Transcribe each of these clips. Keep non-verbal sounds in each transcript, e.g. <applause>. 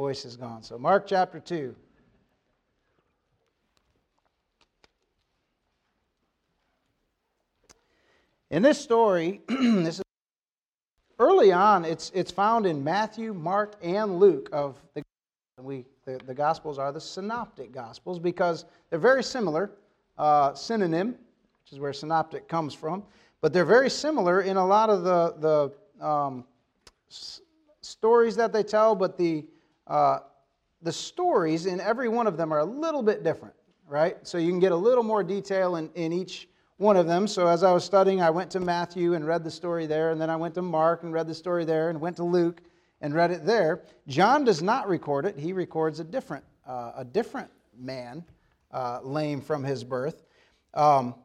voice is gone. So, Mark chapter 2. In this story, <clears throat> this is early on, it's, it's found in Matthew, Mark, and Luke of the we the, the Gospels are the synoptic Gospels because they're very similar. Uh, synonym, which is where synoptic comes from, but they're very similar in a lot of the, the um, s- stories that they tell, but the uh, the stories in every one of them are a little bit different, right? So you can get a little more detail in, in each one of them. So as I was studying, I went to Matthew and read the story there, and then I went to Mark and read the story there, and went to Luke and read it there. John does not record it. He records a different, uh, a different man, uh, lame from his birth. Um,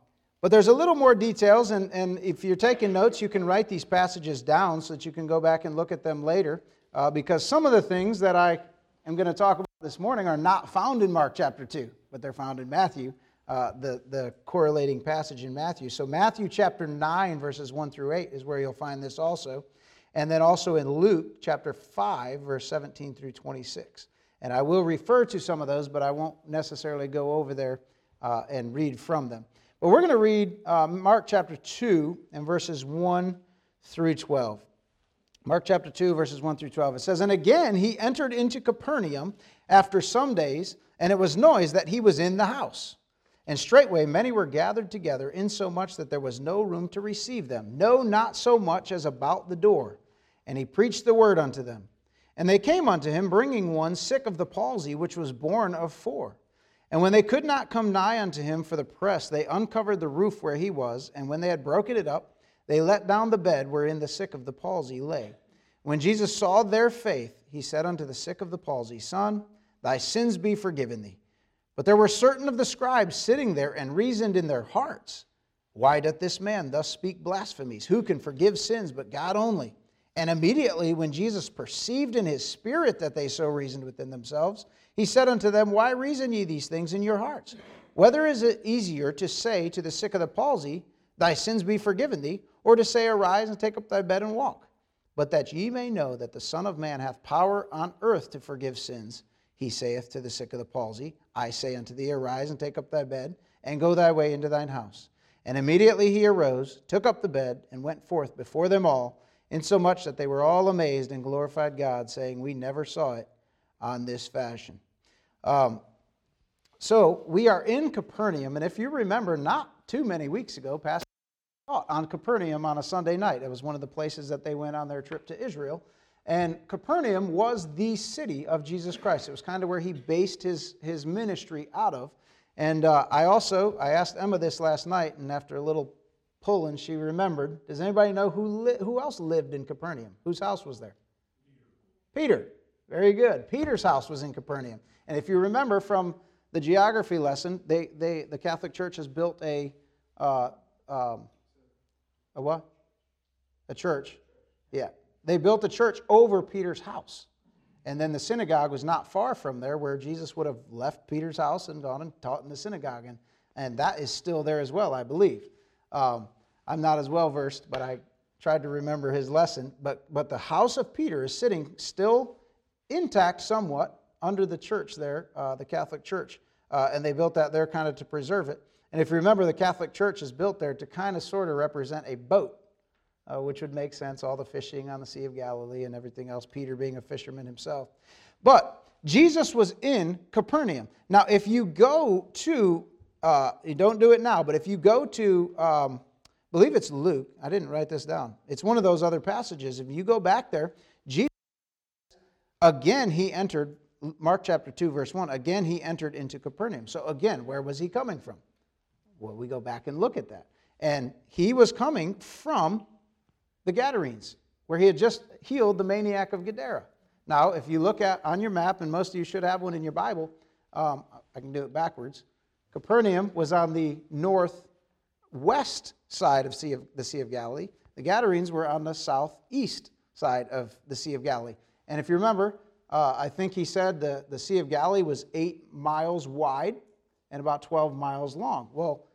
but there's a little more details, and, and if you're taking notes, you can write these passages down so that you can go back and look at them later. Uh, because some of the things that I am going to talk about this morning are not found in Mark chapter 2, but they're found in Matthew, uh, the, the correlating passage in Matthew. So, Matthew chapter 9, verses 1 through 8 is where you'll find this also. And then also in Luke chapter 5, verse 17 through 26. And I will refer to some of those, but I won't necessarily go over there uh, and read from them. But we're going to read uh, Mark chapter 2 and verses 1 through 12. Mark chapter 2, verses 1 through 12. It says, And again he entered into Capernaum after some days, and it was noised that he was in the house. And straightway many were gathered together, insomuch that there was no room to receive them, no, not so much as about the door. And he preached the word unto them. And they came unto him, bringing one sick of the palsy, which was borne of four. And when they could not come nigh unto him for the press, they uncovered the roof where he was, and when they had broken it up, they let down the bed wherein the sick of the palsy lay. When Jesus saw their faith, he said unto the sick of the palsy, Son, thy sins be forgiven thee. But there were certain of the scribes sitting there and reasoned in their hearts, Why doth this man thus speak blasphemies? Who can forgive sins but God only? And immediately, when Jesus perceived in his spirit that they so reasoned within themselves, he said unto them, Why reason ye these things in your hearts? Whether is it easier to say to the sick of the palsy, Thy sins be forgiven thee, or to say, Arise and take up thy bed and walk. But that ye may know that the Son of Man hath power on earth to forgive sins, he saith to the sick of the palsy, I say unto thee, Arise and take up thy bed, and go thy way into thine house. And immediately he arose, took up the bed, and went forth before them all, insomuch that they were all amazed and glorified God, saying, We never saw it on this fashion. Um, so we are in Capernaum, and if you remember, not too many weeks ago, Pastor taught on Capernaum on a Sunday night. It was one of the places that they went on their trip to Israel. And Capernaum was the city of Jesus Christ. It was kind of where he based his, his ministry out of. And uh, I also, I asked Emma this last night, and after a little pulling, she remembered. Does anybody know who, li- who else lived in Capernaum? Whose house was there? Peter. Peter. Very good. Peter's house was in Capernaum. And if you remember from the geography lesson, they, they, the Catholic Church has built a, uh, um, a what? A church. Yeah. They built a church over Peter's house. And then the synagogue was not far from there where Jesus would have left Peter's house and gone and taught in the synagogue. And, and that is still there as well, I believe. Um, I'm not as well versed, but I tried to remember his lesson. But, but the house of Peter is sitting still intact somewhat under the church there, uh, the Catholic Church. Uh, and they built that there kind of to preserve it. And if you remember, the Catholic Church is built there to kind of sort of represent a boat, uh, which would make sense, all the fishing on the Sea of Galilee and everything else, Peter being a fisherman himself. But Jesus was in Capernaum. Now, if you go to, uh, you don't do it now, but if you go to, um, believe it's Luke, I didn't write this down. It's one of those other passages. If you go back there, Jesus, again, he entered, Mark chapter 2, verse 1, again, he entered into Capernaum. So again, where was he coming from? Well, we go back and look at that. And he was coming from the Gadarenes, where he had just healed the maniac of Gadara. Now, if you look at on your map, and most of you should have one in your Bible, um, I can do it backwards. Capernaum was on the northwest side of, sea of the Sea of Galilee. The Gadarenes were on the southeast side of the Sea of Galilee. And if you remember, uh, I think he said the, the Sea of Galilee was eight miles wide and about 12 miles long. Well,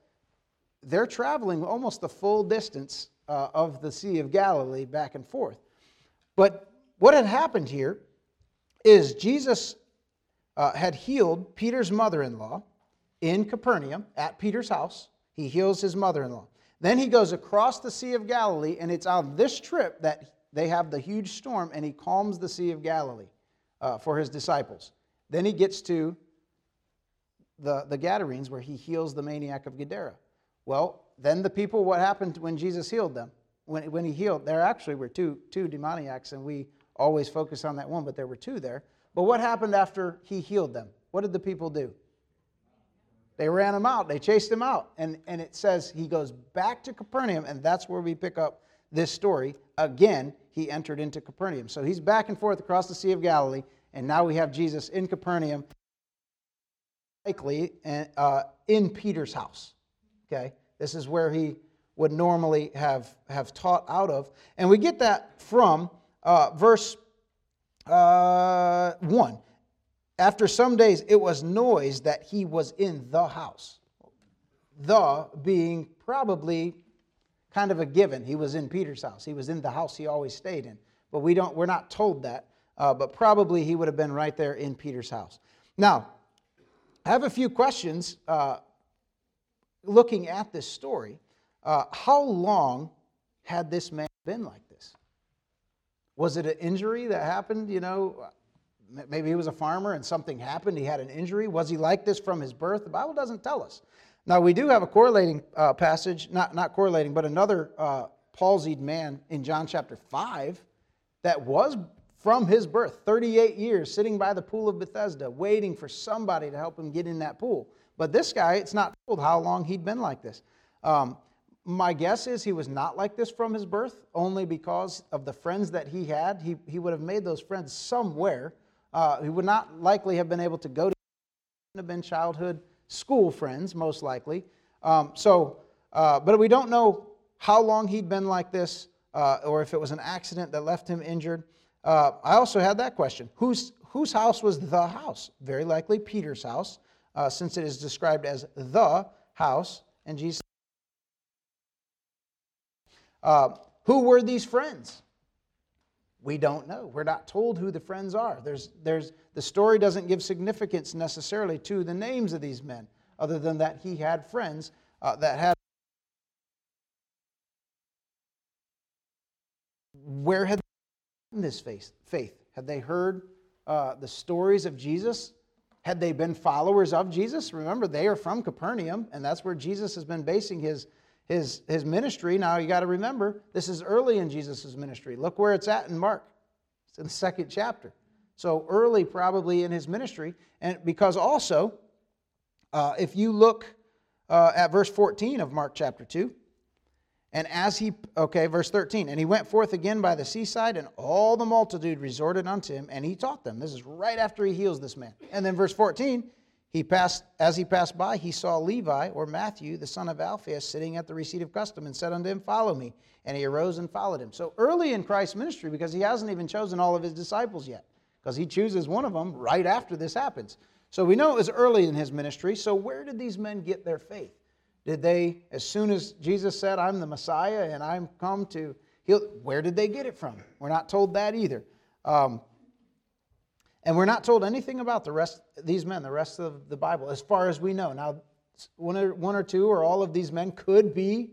they're traveling almost the full distance uh, of the Sea of Galilee back and forth. But what had happened here, is Jesus uh, had healed Peter's mother in law in Capernaum at Peter's house. He heals his mother in law. Then he goes across the Sea of Galilee, and it's on this trip that they have the huge storm, and he calms the Sea of Galilee uh, for his disciples. Then he gets to the, the Gadarenes, where he heals the maniac of Gadara. Well, then the people, what happened when Jesus healed them? When, when he healed, there actually were two, two demoniacs, and we always focus on that one, but there were two there. But what happened after he healed them? What did the people do? They ran him out. They chased him out. And, and it says he goes back to Capernaum, and that's where we pick up this story. Again, he entered into Capernaum. So he's back and forth across the Sea of Galilee, and now we have Jesus in Capernaum, likely uh, in Peter's house. Okay? This is where he would normally have, have taught out of. And we get that from uh, verse uh, 1. After some days, it was noise that he was in the house. The being probably kind of a given. He was in Peter's house. He was in the house he always stayed in. But we don't, we're not told that. Uh, but probably he would have been right there in Peter's house. Now, I have a few questions uh, looking at this story. Uh, how long had this man been like this? Was it an injury that happened, you know, Maybe he was a farmer and something happened. He had an injury. Was he like this from his birth? The Bible doesn't tell us. Now, we do have a correlating uh, passage, not, not correlating, but another uh, palsied man in John chapter 5 that was from his birth, 38 years, sitting by the pool of Bethesda, waiting for somebody to help him get in that pool. But this guy, it's not told how long he'd been like this. Um, my guess is he was not like this from his birth, only because of the friends that he had. He, he would have made those friends somewhere uh, he would not likely have been able to go to have been childhood school friends, most likely. Um, so, uh, but we don't know how long he'd been like this, uh, or if it was an accident that left him injured. Uh, I also had that question: whose whose house was the house? Very likely Peter's house, uh, since it is described as the house, and Jesus. Uh, who were these friends? We don't know. We're not told who the friends are. There's, there's, the story doesn't give significance necessarily to the names of these men, other than that he had friends uh, that had. Where had this faith? faith? Had they heard uh, the stories of Jesus? Had they been followers of Jesus? Remember, they are from Capernaum, and that's where Jesus has been basing his his, his ministry. Now, you got to remember, this is early in Jesus' ministry. Look where it's at in Mark. It's in the second chapter. So early, probably, in his ministry. And because also, uh, if you look uh, at verse 14 of Mark chapter 2, and as he, okay, verse 13, and he went forth again by the seaside, and all the multitude resorted unto him, and he taught them. This is right after he heals this man. And then verse 14, he passed, as he passed by, he saw Levi, or Matthew, the son of Alphaeus, sitting at the receipt of custom, and said unto him, Follow me. And he arose and followed him. So early in Christ's ministry, because he hasn't even chosen all of his disciples yet, because he chooses one of them right after this happens. So we know it was early in his ministry. So where did these men get their faith? Did they, as soon as Jesus said, I'm the Messiah and I'm come to heal, where did they get it from? We're not told that either. Um, and we're not told anything about the rest these men, the rest of the Bible, as far as we know. Now, one or, one or two or all of these men could be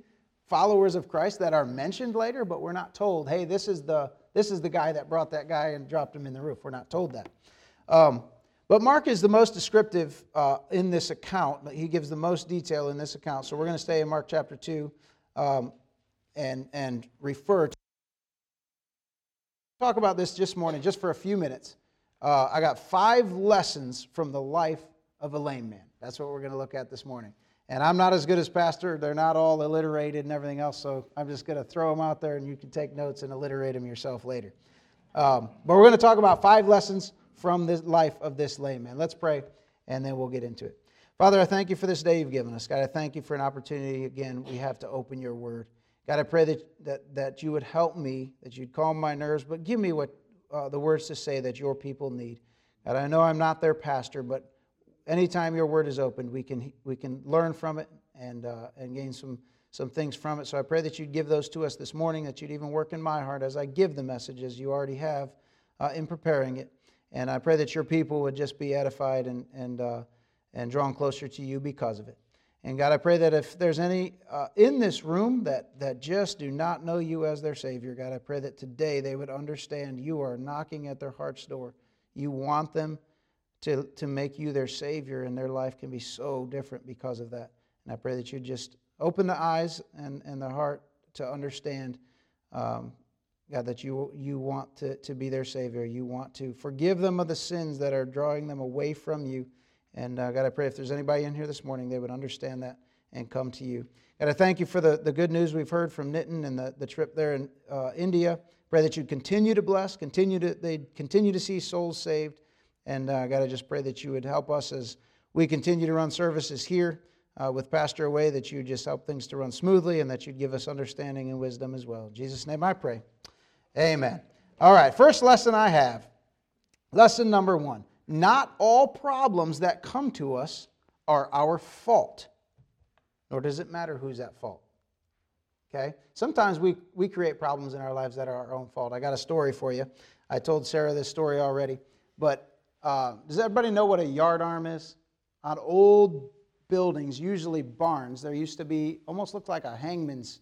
followers of Christ that are mentioned later, but we're not told, hey, this is the this is the guy that brought that guy and dropped him in the roof. We're not told that. Um, but Mark is the most descriptive uh, in this account. He gives the most detail in this account. So we're going to stay in Mark chapter 2 um, and, and refer to. Talk about this this morning, just for a few minutes uh, I got five lessons from the life of a lame man. That's what we're going to look at this morning. And I'm not as good as Pastor. They're not all alliterated and everything else, so I'm just going to throw them out there and you can take notes and alliterate them yourself later. Um, but we're going to talk about five lessons from the life of this layman. Let's pray, and then we'll get into it. Father, I thank you for this day you've given us. God, I thank you for an opportunity again we have to open your word. God, I pray that, that, that you would help me, that you'd calm my nerves, but give me what uh, the words to say that your people need. And I know I'm not their pastor, but anytime your word is opened, we can, we can learn from it and, uh, and gain some, some things from it. So I pray that you'd give those to us this morning, that you'd even work in my heart as I give the message, as you already have uh, in preparing it. And I pray that your people would just be edified and, and, uh, and drawn closer to you because of it. And God, I pray that if there's any uh, in this room that, that just do not know you as their Savior, God, I pray that today they would understand you are knocking at their heart's door. You want them to, to make you their Savior, and their life can be so different because of that. And I pray that you just open the eyes and, and the heart to understand, um, God, that you, you want to, to be their Savior. You want to forgive them of the sins that are drawing them away from you. And uh, God, I pray if there's anybody in here this morning, they would understand that and come to you. God, I thank you for the, the good news we've heard from Nitin and the, the trip there in uh, India. Pray that you'd continue to bless, continue to, they'd continue to see souls saved. And uh, God, I just pray that you would help us as we continue to run services here uh, with Pastor away, that you just help things to run smoothly and that you'd give us understanding and wisdom as well. In Jesus' name I pray. Amen. All right, first lesson I have. Lesson number one. Not all problems that come to us are our fault, nor does it matter who's at fault. Okay? Sometimes we, we create problems in our lives that are our own fault. I got a story for you. I told Sarah this story already, but uh, does everybody know what a yardarm is? On old buildings, usually barns, there used to be almost looked like a hangman's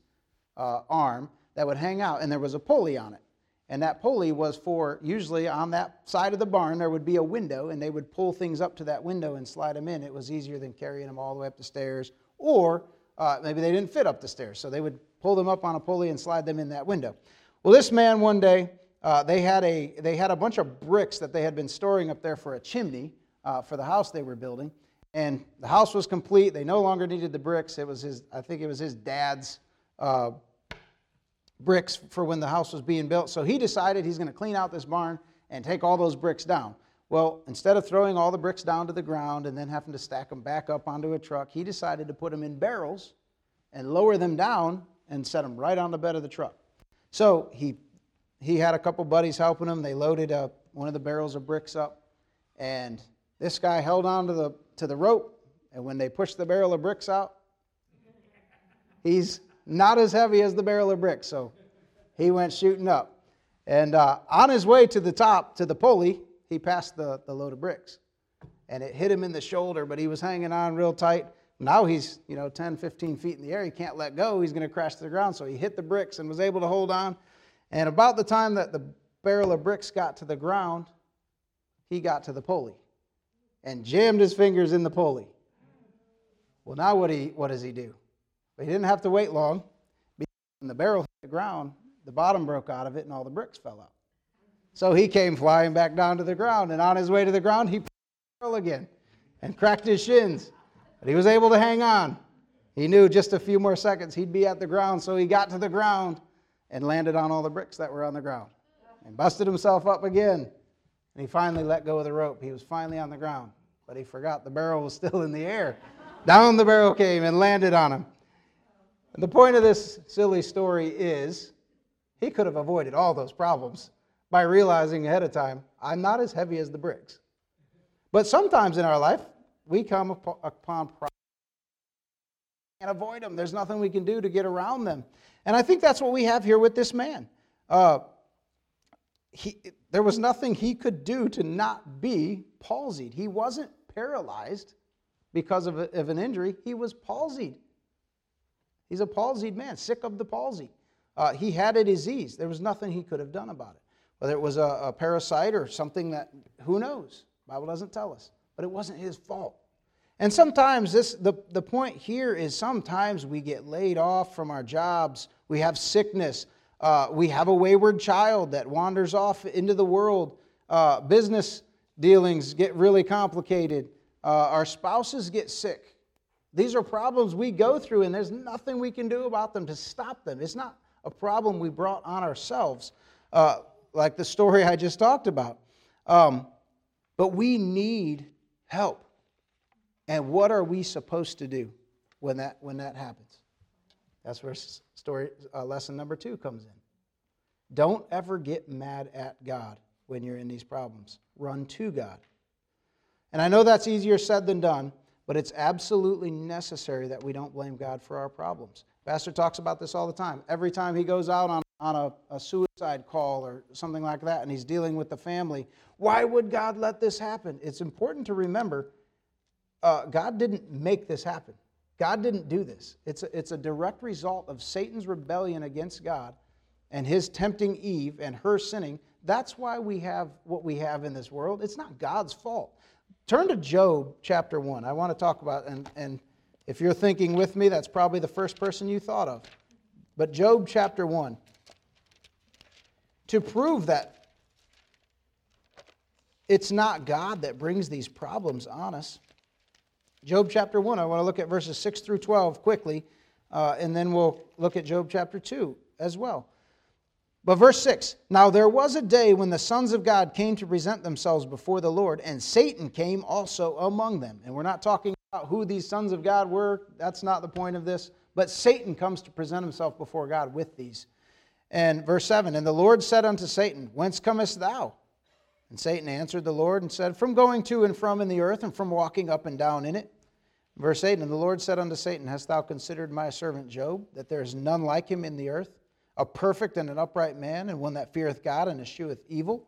uh, arm that would hang out, and there was a pulley on it. And that pulley was for usually on that side of the barn, there would be a window, and they would pull things up to that window and slide them in. It was easier than carrying them all the way up the stairs, or uh, maybe they didn't fit up the stairs, so they would pull them up on a pulley and slide them in that window. Well, this man one day, uh, they, had a, they had a bunch of bricks that they had been storing up there for a chimney uh, for the house they were building and the house was complete. They no longer needed the bricks. It was his, I think it was his dad's uh, bricks for when the house was being built. So he decided he's going to clean out this barn and take all those bricks down. Well, instead of throwing all the bricks down to the ground and then having to stack them back up onto a truck, he decided to put them in barrels and lower them down and set them right on the bed of the truck. So he, he had a couple buddies helping him. They loaded up one of the barrels of bricks up, and this guy held on to the to the rope, and when they pushed the barrel of bricks out, he's not as heavy as the barrel of bricks, so he went shooting up. And uh, on his way to the top, to the pulley, he passed the, the load of bricks. And it hit him in the shoulder, but he was hanging on real tight. Now he's, you know, 10, 15 feet in the air. He can't let go. He's going to crash to the ground. So he hit the bricks and was able to hold on. And about the time that the barrel of bricks got to the ground, he got to the pulley and jammed his fingers in the pulley. Well, now what, he, what does he do? He didn't have to wait long. When the barrel hit the ground, the bottom broke out of it and all the bricks fell out. So he came flying back down to the ground, and on his way to the ground, he the barrel again and cracked his shins. But he was able to hang on. He knew just a few more seconds he'd be at the ground, so he got to the ground and landed on all the bricks that were on the ground and busted himself up again. And he finally let go of the rope. He was finally on the ground, but he forgot the barrel was still in the air. Down the barrel came and landed on him. The point of this silly story is he could have avoided all those problems by realizing ahead of time, I'm not as heavy as the bricks. But sometimes in our life, we come upon problems and avoid them. There's nothing we can do to get around them. And I think that's what we have here with this man. Uh, he, there was nothing he could do to not be palsied. He wasn't paralyzed because of, a, of an injury, he was palsied. He's a palsied man, sick of the palsy. Uh, he had a disease. There was nothing he could have done about it. Whether it was a, a parasite or something that, who knows? Bible doesn't tell us. But it wasn't his fault. And sometimes this the, the point here is sometimes we get laid off from our jobs, we have sickness, uh, we have a wayward child that wanders off into the world. Uh, business dealings get really complicated. Uh, our spouses get sick. These are problems we go through, and there's nothing we can do about them to stop them. It's not a problem we brought on ourselves, uh, like the story I just talked about. Um, but we need help. And what are we supposed to do when that, when that happens? That's where story uh, lesson number two comes in. Don't ever get mad at God when you're in these problems. Run to God. And I know that's easier said than done, but it's absolutely necessary that we don't blame God for our problems. Pastor talks about this all the time. Every time he goes out on, on a, a, suicide call or something like that, and he's dealing with the family. Why would God let this happen? It's important to remember uh, God didn't make this happen. God didn't do this. It's a, it's a direct result of Satan's rebellion against God and his tempting Eve and her sinning. That's why we have what we have in this world. It's not God's fault. Turn to Job chapter 1. I want to talk about, and, and if you're thinking with me, that's probably the first person you thought of. But Job chapter 1. To prove that it's not God that brings these problems on us. Job chapter 1, I want to look at verses 6 through 12 quickly, uh, and then we'll look at Job chapter 2 as well. But verse 6 Now there was a day when the sons of God came to present themselves before the Lord, and Satan came also among them. And we're not talking about who these sons of God were, that's not the point of this. But Satan comes to present himself before God with these. And verse 7 And the Lord said unto Satan, Whence comest thou? And Satan answered the Lord and said, From going to and from in the earth, and from walking up and down in it. Verse 8 And the Lord said unto Satan, Hast thou considered my servant Job, that there is none like him in the earth? A perfect and an upright man, and one that feareth God and escheweth evil?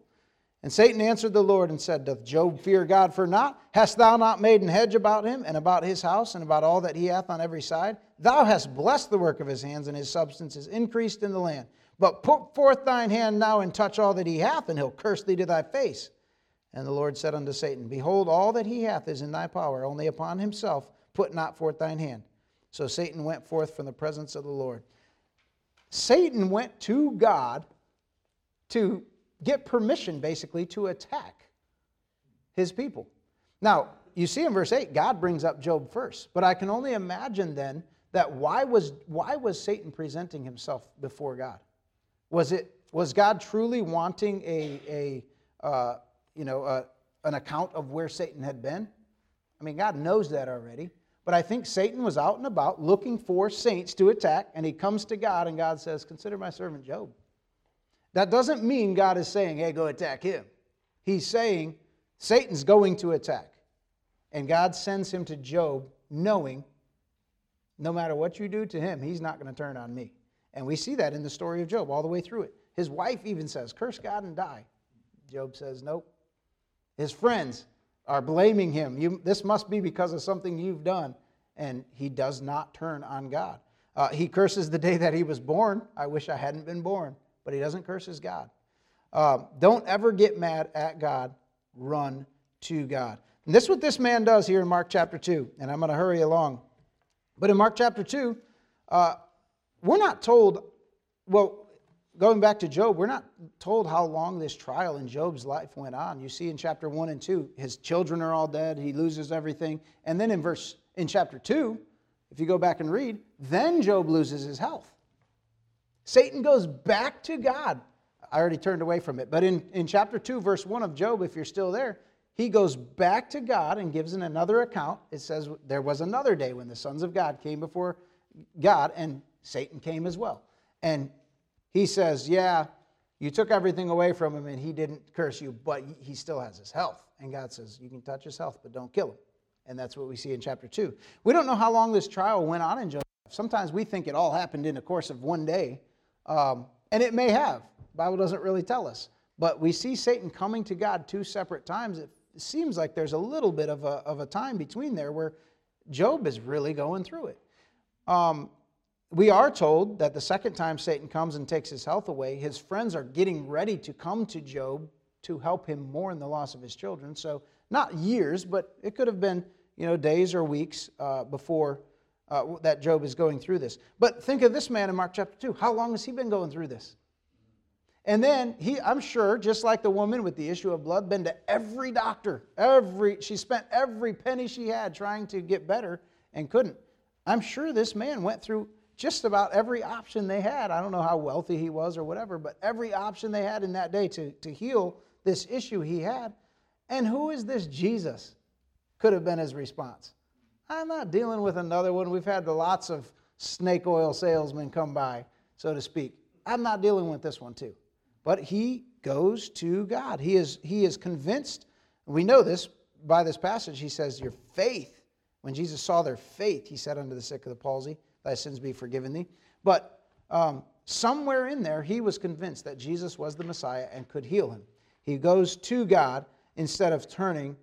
And Satan answered the Lord and said, Doth Job fear God for naught? Hast thou not made an hedge about him, and about his house, and about all that he hath on every side? Thou hast blessed the work of his hands, and his substance is increased in the land. But put forth thine hand now and touch all that he hath, and he'll curse thee to thy face. And the Lord said unto Satan, Behold, all that he hath is in thy power, only upon himself put not forth thine hand. So Satan went forth from the presence of the Lord. Satan went to God to get permission, basically, to attack his people. Now, you see in verse 8, God brings up Job first. But I can only imagine then that why was, why was Satan presenting himself before God? Was, it, was God truly wanting a, a uh, you know, a, an account of where Satan had been? I mean, God knows that already. But I think Satan was out and about looking for saints to attack, and he comes to God, and God says, Consider my servant Job. That doesn't mean God is saying, Hey, go attack him. He's saying, Satan's going to attack. And God sends him to Job knowing no matter what you do to him, he's not going to turn on me. And we see that in the story of Job all the way through it. His wife even says, Curse God and die. Job says, Nope. His friends are blaming him. You, this must be because of something you've done. And he does not turn on God. Uh, he curses the day that he was born. I wish I hadn't been born. But he doesn't curse his God. Uh, don't ever get mad at God. Run to God. And this is what this man does here in Mark chapter 2. And I'm going to hurry along. But in Mark chapter 2, uh, we're not told, well, going back to Job, we're not told how long this trial in Job's life went on. You see in chapter 1 and 2, his children are all dead, he loses everything. And then in verse in chapter 2, if you go back and read, then Job loses his health. Satan goes back to God. I already turned away from it, but in, in chapter 2, verse 1 of Job, if you're still there, he goes back to God and gives in another account. It says there was another day when the sons of God came before God, and Satan came as well. And he says, Yeah, you took everything away from him and he didn't curse you, but he still has his health. And God says, You can touch his health, but don't kill him. And that's what we see in chapter 2. We don't know how long this trial went on in Joseph. Sometimes we think it all happened in the course of one day, um, and it may have. The Bible doesn't really tell us. But we see Satan coming to God two separate times. It seems like there's a little bit of a, of a time between there where Job is really going through it. Um, we are told that the second time Satan comes and takes his health away, his friends are getting ready to come to Job to help him mourn the loss of his children. So, not years, but it could have been you know, days or weeks uh, before uh, that Job is going through this. But think of this man in Mark chapter 2. How long has he been going through this? And then he, I'm sure, just like the woman with the issue of blood, been to every doctor. Every she spent every penny she had trying to get better and couldn't. I'm sure this man went through just about every option they had. I don't know how wealthy he was or whatever, but every option they had in that day to, to heal this issue he had. And who is this Jesus? Could have been his response. I'm not dealing with another one. We've had lots of snake oil salesmen come by, so to speak. I'm not dealing with this one too. But he goes to God. He is, he is convinced. We know this by this passage. He says, Your faith. When Jesus saw their faith, he said unto the sick of the palsy, Thy sins be forgiven thee. But um, somewhere in there, he was convinced that Jesus was the Messiah and could heal him. He goes to God instead of turning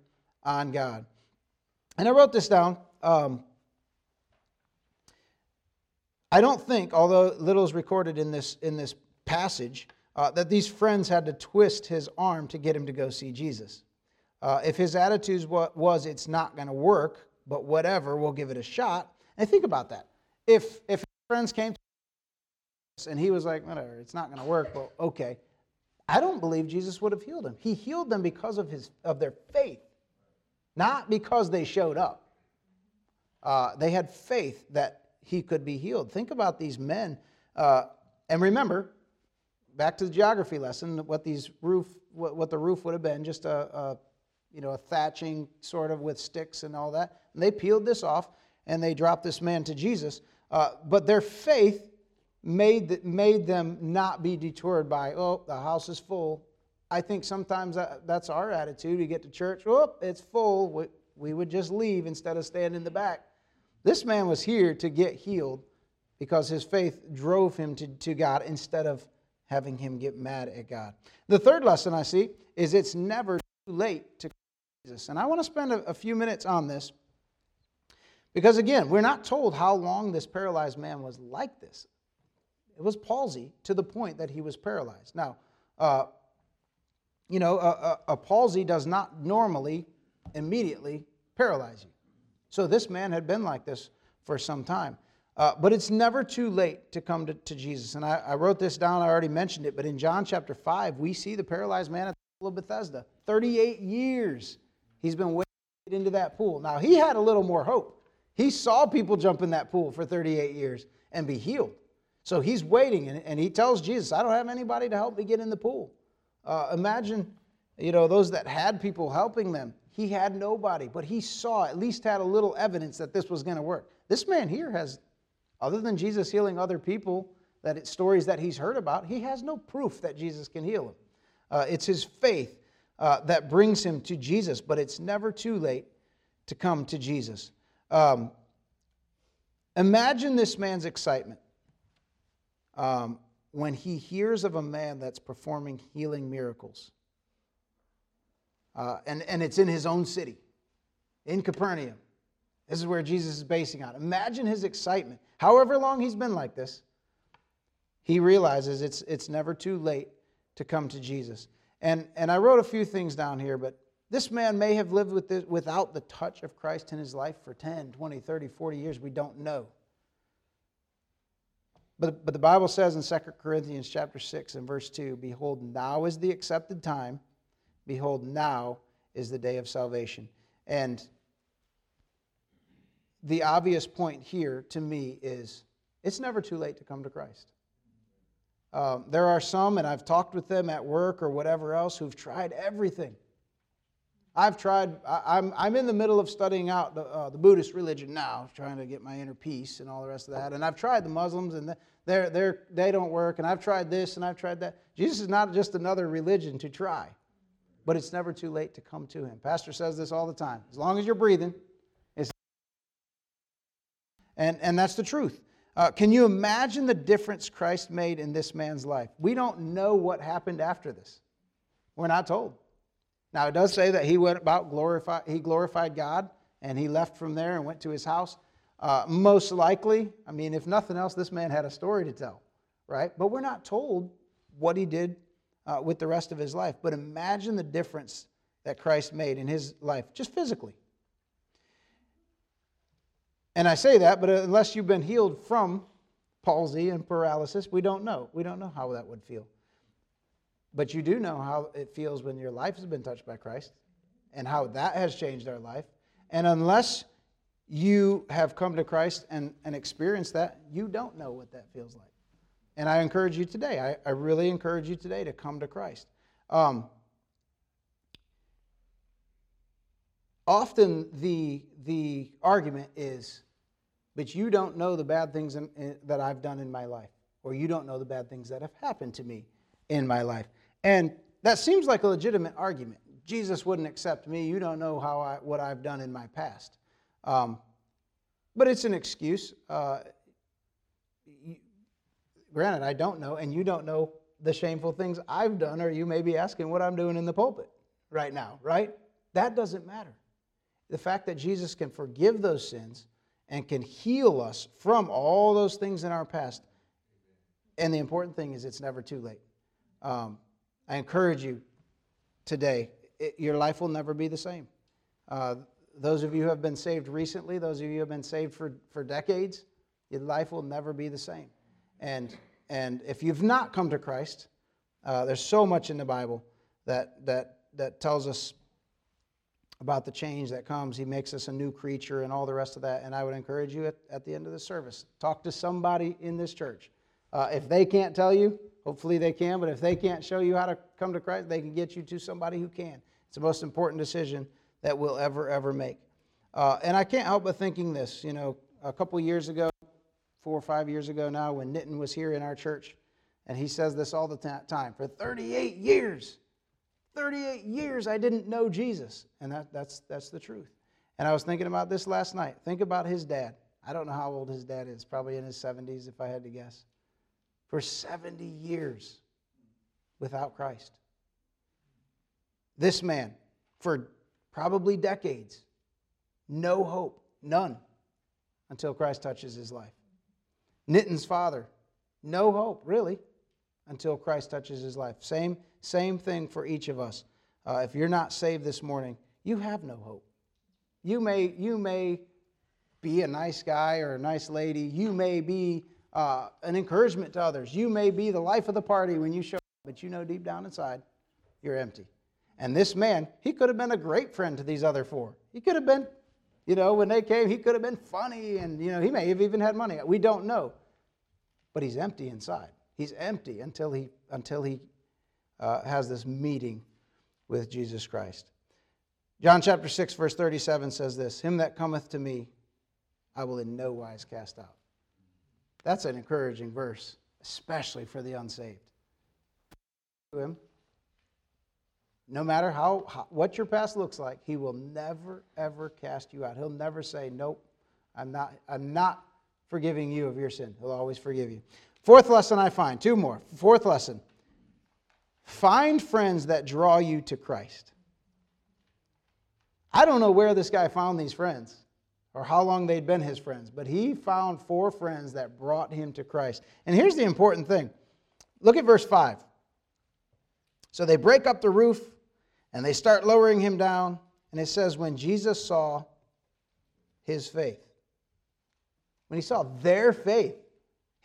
on God. And I wrote this down. Um, I don't think, although little is recorded in this, in this passage, uh, that these friends had to twist his arm to get him to go see Jesus. Uh, if his attitude was, it's not going to work, but whatever, we'll give it a shot. And think about that. If, if his friends came to and he was like, whatever, it's not going to work, well, okay. I don't believe Jesus would have healed him. He healed them because of, his, of their faith, not because they showed up. Uh, they had faith that he could be healed. Think about these men. Uh, and remember, back to the geography lesson, what these roof, what, what the roof would have been, just a, a, you know, a thatching sort of with sticks and all that. And they peeled this off and they dropped this man to Jesus. Uh, but their faith made, made them not be deterred by, oh, the house is full. I think sometimes that, that's our attitude. We get to church, oh, it's full. We, we would just leave instead of staying in the back. This man was here to get healed because his faith drove him to, to God instead of having him get mad at God. The third lesson I see is it's never too late to Jesus. And I want to spend a, a few minutes on this because, again, we're not told how long this paralyzed man was like this. It was palsy to the point that he was paralyzed. Now, uh, you know, a, a, a palsy does not normally immediately paralyze you. So this man had been like this for some time. Uh, but it's never too late to come to, to Jesus. And I, I, wrote this down, I already mentioned it, but in John chapter 5, we see the paralyzed man at the pool of Bethesda. 38 years he's been waiting into that pool. Now, he had a little more hope. He saw people jump in that pool for 38 years and be healed. So he's waiting, and, and he tells Jesus, I don't have anybody to help me get in the pool. Uh, imagine, you know, those that had people helping them he had nobody, but he saw, at least had a little evidence that this was going to work. This man here has, other than Jesus healing other people, that it's stories that he's heard about, he has no proof that Jesus can heal him. Uh, it's his faith uh, that brings him to Jesus, but it's never too late to come to Jesus. Um, imagine this man's excitement um, when he hears of a man that's performing healing miracles. Uh, and, and it's in his own city, in Capernaum. This is where Jesus is basing on. Imagine his excitement. However long he's been like this, he realizes it's, it's never too late to come to Jesus. And, and I wrote a few things down here, but this man may have lived with this, without the touch of Christ in his life for 10, 20, 30, 40 years. We don't know. But, but the Bible says in 2 Corinthians chapter 6 and verse 2, Behold, now is the accepted time Behold, now is the day of salvation. And the obvious point here to me is it's never too late to come to Christ. Um, there are some, and I've talked with them at work or whatever else, who've tried everything. I've tried, I, am I'm, I'm in the middle of studying out the, uh, the Buddhist religion now, trying to get my inner peace and all the rest of that. And I've tried the Muslims, and they're, they're, they don't work. And I've tried this and I've tried that. Jesus is not just another religion to try but it's never too late to come to Him. Pastor says this all the time. As long as you're breathing, it's and, and that's the truth. Uh, can you imagine the difference Christ made in this man's life? We don't know what happened after this. We're not told. Now, it does say that he went about glorify, he glorified God and he left from there and went to his house. Uh, most likely, I mean, if nothing else, this man had a story to tell, right? But we're not told what he did uh, with the rest of his life. But imagine the difference that Christ made in his life, just physically. And I say that, but unless you've been healed from palsy and paralysis, we don't know. We don't know how that would feel. But you do know how it feels when your life has been touched by Christ and how that has changed our life. And unless you have come to Christ and, and experienced that, you don't know what that feels like. And I encourage you today, I, I really encourage you today to come to Christ. Um, often the, the argument is, but you don't know the bad things in, in, that I've done in my life, or you don't know the bad things that have happened to me in my life. And that seems like a legitimate argument. Jesus wouldn't accept me. You don't know how I, what I've done in my past. Um, but it's an excuse. Uh, granted, I don't know, and you don't know the shameful things I've done, or you may be asking what I'm doing in the pulpit right now, right? That doesn't matter. The fact that Jesus can forgive those sins and can heal us from all those things in our past. And the important thing is, it's never too late. Um, I encourage you today, it, your life will never be the same. Uh, those of you who have been saved recently, those of you who have been saved for, for decades, your life will never be the same. And, and if you've not come to Christ, uh, there's so much in the Bible that, that, that tells us about the change that comes. He makes us a new creature and all the rest of that. And I would encourage you at, at the end of the service, talk to somebody in this church. Uh, if they can't tell you, hopefully they can, but if they can't show you how to come to Christ, they can get you to somebody who can. It's the most important decision that we'll ever, ever make. Uh, and I can't help but thinking this. You know, a couple years ago, four or five years ago now, when Nitin was here in our church, and he says this all the time for 38 years, 38 years I didn't know Jesus. And that, that's, that's the truth. And I was thinking about this last night. Think about his dad. I don't know how old his dad is, probably in his 70s if I had to guess. For 70 years without Christ. This man, for probably decades, no hope, none, until Christ touches his life. Nitin's father, no hope, really, until Christ touches his life. Same, same thing for each of us. Uh, if you're not saved this morning, you have no hope. You may, you may be a nice guy or a nice lady. You may be uh, an encouragement to others. You may be the life of the party when you show up, but you know deep down inside, you're empty. And this man, he could have been a great friend to these other four. He could have been, you know, when they came, he could have been funny and, you know, he may have even had money. We don't know. But he's empty inside. He's empty until he, until he uh, has this meeting with Jesus Christ. John chapter 6, verse 37 says this Him that cometh to me, I will in no wise cast out. That's an encouraging verse, especially for the unsaved. To him, no matter how, how, what your past looks like, he will never ever cast you out. He'll never say, "Nope, I'm not. I'm not forgiving you of your sin." He'll always forgive you. Fourth lesson I find, two more. Fourth lesson find friends that draw you to Christ. I don't know where this guy found these friends or how long they'd been his friends, but he found four friends that brought him to Christ. And here's the important thing look at verse 5. So they break up the roof and they start lowering him down. And it says, when Jesus saw his faith, when he saw their faith,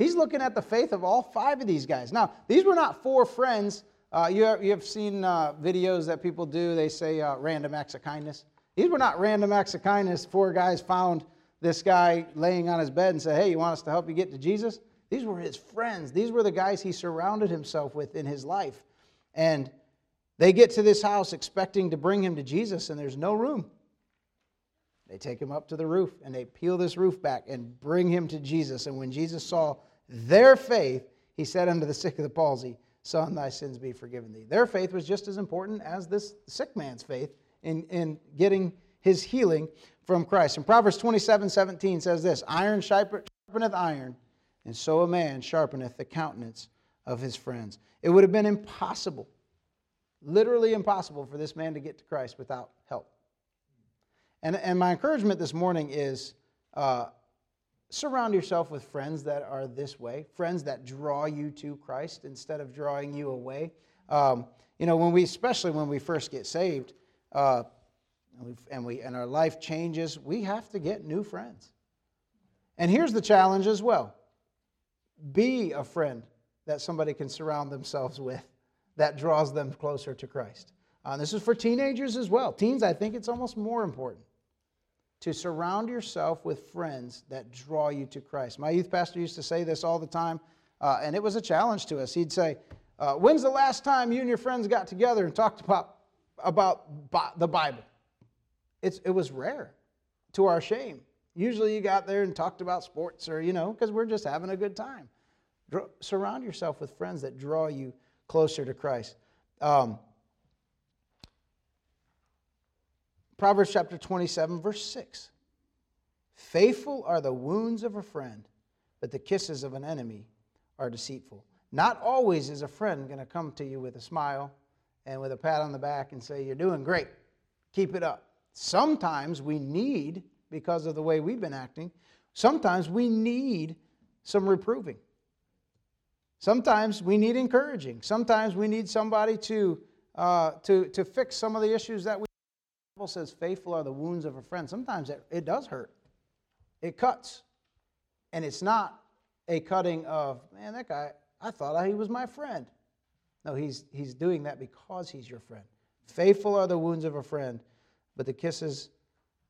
He's looking at the faith of all five of these guys. Now, these were not four friends. Uh, you, have, you have seen uh, videos that people do, they say uh, random acts of kindness. These were not random acts of kindness. Four guys found this guy laying on his bed and said, Hey, you want us to help you get to Jesus? These were his friends. These were the guys he surrounded himself with in his life. And they get to this house expecting to bring him to Jesus, and there's no room. They take him up to the roof and they peel this roof back and bring him to Jesus. And when Jesus saw their faith, he said unto the sick of the palsy, Son, thy sins be forgiven thee. Their faith was just as important as this sick man's faith in, in getting his healing from Christ. And Proverbs 27 17 says this Iron sharpeneth iron, and so a man sharpeneth the countenance of his friends. It would have been impossible, literally impossible, for this man to get to Christ without help. And, and my encouragement this morning is uh, surround yourself with friends that are this way, friends that draw you to Christ instead of drawing you away. Um, you know, when we, especially when we first get saved, uh, and we and our life changes, we have to get new friends. And here's the challenge as well: be a friend that somebody can surround themselves with that draws them closer to Christ. Uh, this is for teenagers as well. Teens, I think it's almost more important to surround yourself with friends that draw you to Christ. My youth pastor used to say this all the time, uh, and it was a challenge to us. He'd say, uh, When's the last time you and your friends got together and talked about, about the Bible? It's, it was rare, to our shame. Usually you got there and talked about sports or, you know, because we're just having a good time. Surround yourself with friends that draw you closer to Christ. Um, Proverbs chapter 27, verse 6. Faithful are the wounds of a friend, but the kisses of an enemy are deceitful. Not always is a friend going to come to you with a smile and with a pat on the back and say, You're doing great. Keep it up. Sometimes we need, because of the way we've been acting, sometimes we need some reproving. Sometimes we need encouraging. Sometimes we need somebody to, uh, to, to fix some of the issues that we. The Bible says, faithful are the wounds of a friend. Sometimes it, it does hurt, it cuts. And it's not a cutting of, man, that guy, I thought he was my friend. No, he's, he's doing that because he's your friend. Faithful are the wounds of a friend, but the kisses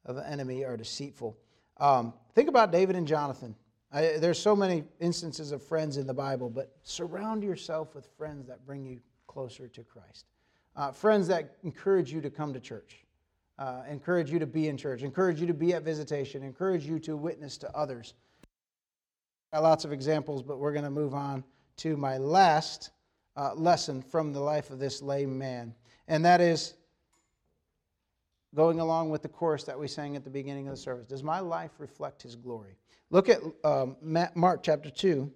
of an enemy are deceitful. Um, think about David and Jonathan. I, there's so many instances of friends in the Bible, but surround yourself with friends that bring you closer to Christ. Uh, friends that encourage you to come to church, uh, encourage you to be in church, encourage you to be at visitation, encourage you to witness to others. Got lots of examples, but we're going to move on to my last uh, lesson from the life of this lame man, and that is going along with the chorus that we sang at the beginning of the service. Does my life reflect his glory? Look at um, Mark chapter 2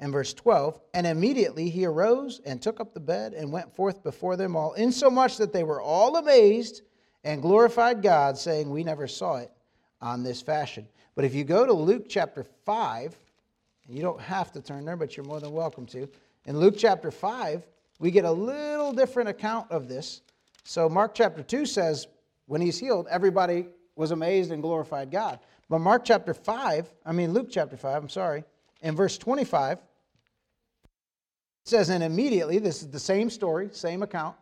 and verse 12. And immediately he arose and took up the bed and went forth before them all, insomuch that they were all amazed and glorified God, saying, We never saw it on this fashion. But if you go to Luke chapter 5, and you don't have to turn there, but you're more than welcome to. In Luke chapter 5, we get a little different account of this. So, Mark chapter 2 says, when he's healed, everybody was amazed and glorified God. But Mark chapter 5, I mean Luke chapter 5, I'm sorry, in verse 25, it says, and immediately, this is the same story, same account,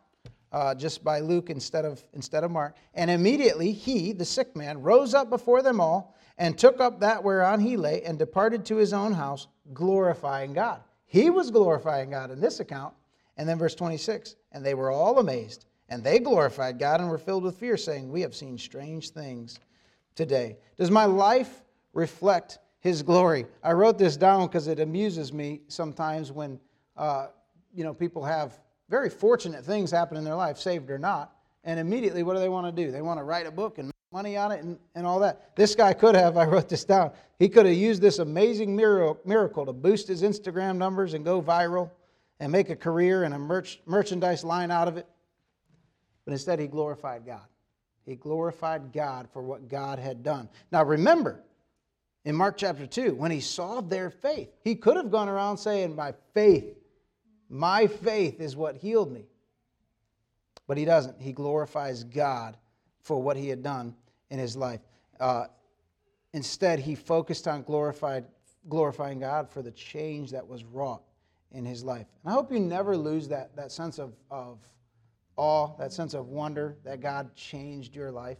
uh, just by Luke instead of, instead of Mark. And immediately he, the sick man, rose up before them all and took up that whereon he lay and departed to his own house, glorifying God. He was glorifying God in this account. And then verse 26 and they were all amazed, and they glorified God and were filled with fear, saying, We have seen strange things today. Does my life reflect his glory? I wrote this down because it amuses me sometimes when uh, you know people have very fortunate things happen in their life, saved or not, and immediately what do they want to do? They want to write a book and money on it and, and all that. This guy could have, I wrote this down, he could have used this amazing miracle to boost his Instagram numbers and go viral and make a career and a merch, merchandise line out of it. But instead, he glorified God. He glorified God for what God had done. Now, remember, in Mark chapter 2, when he saw their faith, he could have gone around saying, My faith, my faith is what healed me. But he doesn't. He glorifies God for what he had done in his life. Uh, instead, he focused on glorified, glorifying God for the change that was wrought in his life. And I hope you never lose that, that sense of, of awe, that sense of wonder that God changed your life.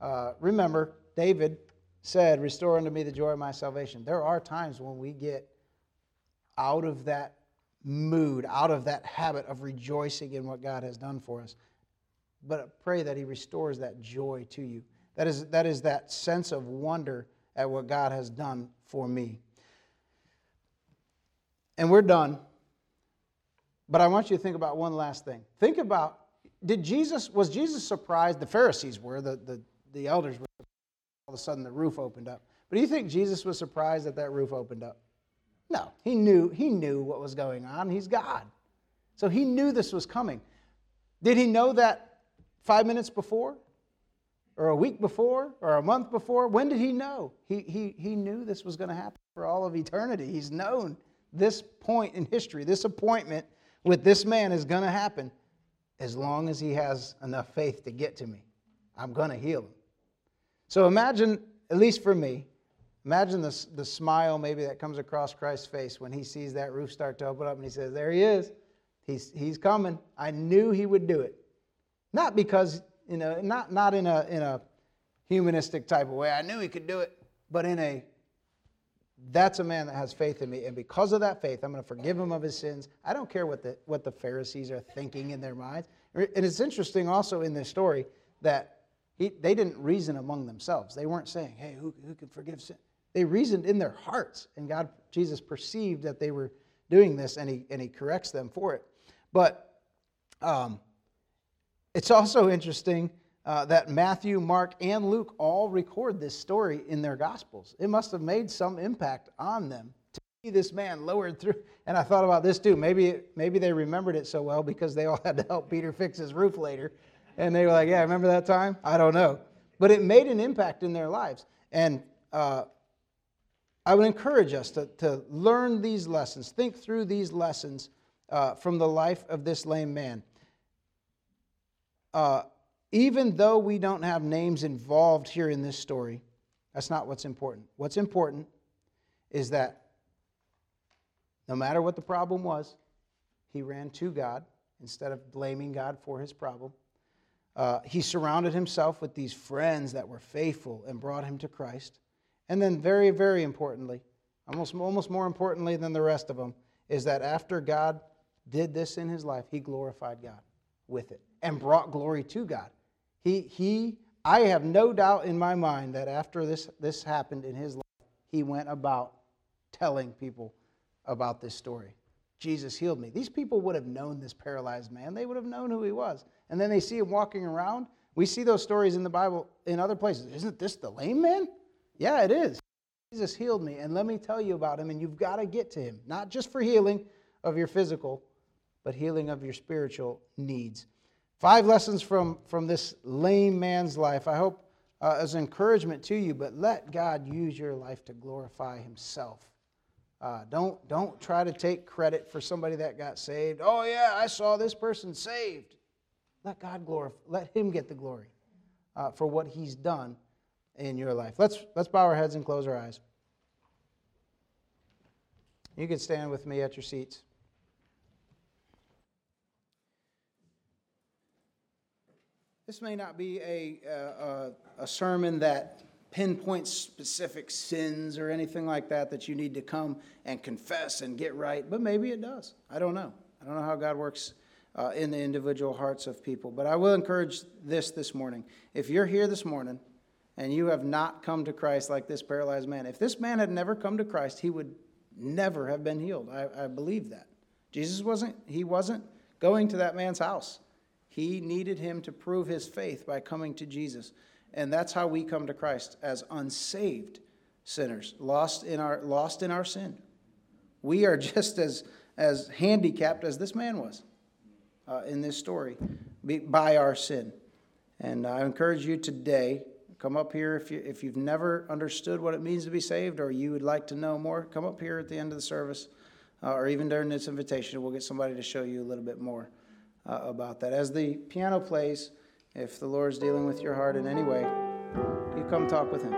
Uh, remember, David said, Restore unto me the joy of my salvation. There are times when we get out of that mood, out of that habit of rejoicing in what God has done for us but pray that He restores that joy to you. That is, that is that sense of wonder at what God has done for me. And we're done. But I want you to think about one last thing. Think about did Jesus, was Jesus surprised? The Pharisees were, the, the, the elders were. All of a sudden the roof opened up. But do you think Jesus was surprised that that roof opened up? No, he knew, he knew what was going on. He's God. So he knew this was coming. Did he know that five minutes before? Or a week before? Or a month before? When did he know? He, he, he knew this was going to happen for all of eternity. He's known this point in history, this appointment with this man is going to happen as long as he has enough faith to get to me. I'm going to heal him. So imagine, at least for me, imagine the, the smile maybe that comes across Christ's face when he sees that roof start to open up and he says, There he is. He's, he's coming. I knew he would do it. Not because, you know, not, not in, a, in a humanistic type of way. I knew he could do it, but in a, that's a man that has faith in me. And because of that faith, I'm going to forgive him of his sins. I don't care what the, what the Pharisees are thinking in their minds. And it's interesting also in this story that he, they didn't reason among themselves. They weren't saying, hey, who, who can forgive sin? They reasoned in their hearts. And God, Jesus perceived that they were doing this and he, and he corrects them for it. But um, it's also interesting uh, that Matthew, Mark, and Luke all record this story in their Gospels. It must have made some impact on them to see this man lowered through. And I thought about this too. Maybe, maybe they remembered it so well because they all <laughs> had to help Peter fix his roof later. And they were like, yeah, remember that time? I don't know. But it made an impact in their lives. And uh, I would encourage us to, to learn these lessons, think through these lessons uh, from the life of this lame man. Uh, even though we don't have names involved here in this story, that's not what's important. What's important is that no matter what the problem was, he ran to God instead of blaming God for his problem. Uh, he surrounded himself with these friends that were faithful and brought him to Christ. And then, very, very importantly, almost, almost more importantly than the rest of them, is that after God did this in his life, he glorified God with it and brought glory to God. He, he, I have no doubt in my mind that after this, this happened in his life, he went about telling people about this story. Jesus healed me. These people would have known this paralyzed man. They would have known who he was. And then they see him walking around. We see those stories in the Bible in other places. Isn't this the lame man? Yeah, it is. Jesus healed me, and let me tell you about him, and you've got to get to him, not just for healing of your physical, but healing of your spiritual needs. Five lessons from, from this lame man's life. I hope uh, as encouragement to you, but let God use your life to glorify himself. Uh, don't, don't try to take credit for somebody that got saved. Oh, yeah, I saw this person saved. Let God glorify, let him get the glory uh, for what he's done in your life. Let's, let's bow our heads and close our eyes. You can stand with me at your seats. This may not be a, a, a sermon that pinpoints specific sins or anything like that that you need to come and confess and get right, but maybe it does. I don't know. I don't know how God works uh, in the individual hearts of people. But I will encourage this this morning. If you're here this morning and you have not come to Christ like this paralyzed man, if this man had never come to Christ, he would never have been healed. I, I believe that. Jesus wasn't, he wasn't going to that man's house. He needed him to prove his faith by coming to Jesus. And that's how we come to Christ as unsaved sinners, lost in our, lost in our sin. We are <laughs> just as, as handicapped as this man was uh, in this story by our sin. And I encourage you today come up here if, you, if you've never understood what it means to be saved or you would like to know more come up here at the end of the service uh, or even during this invitation we'll get somebody to show you a little bit more uh, about that. As the piano plays if the lord's dealing with your heart in any way you come talk with him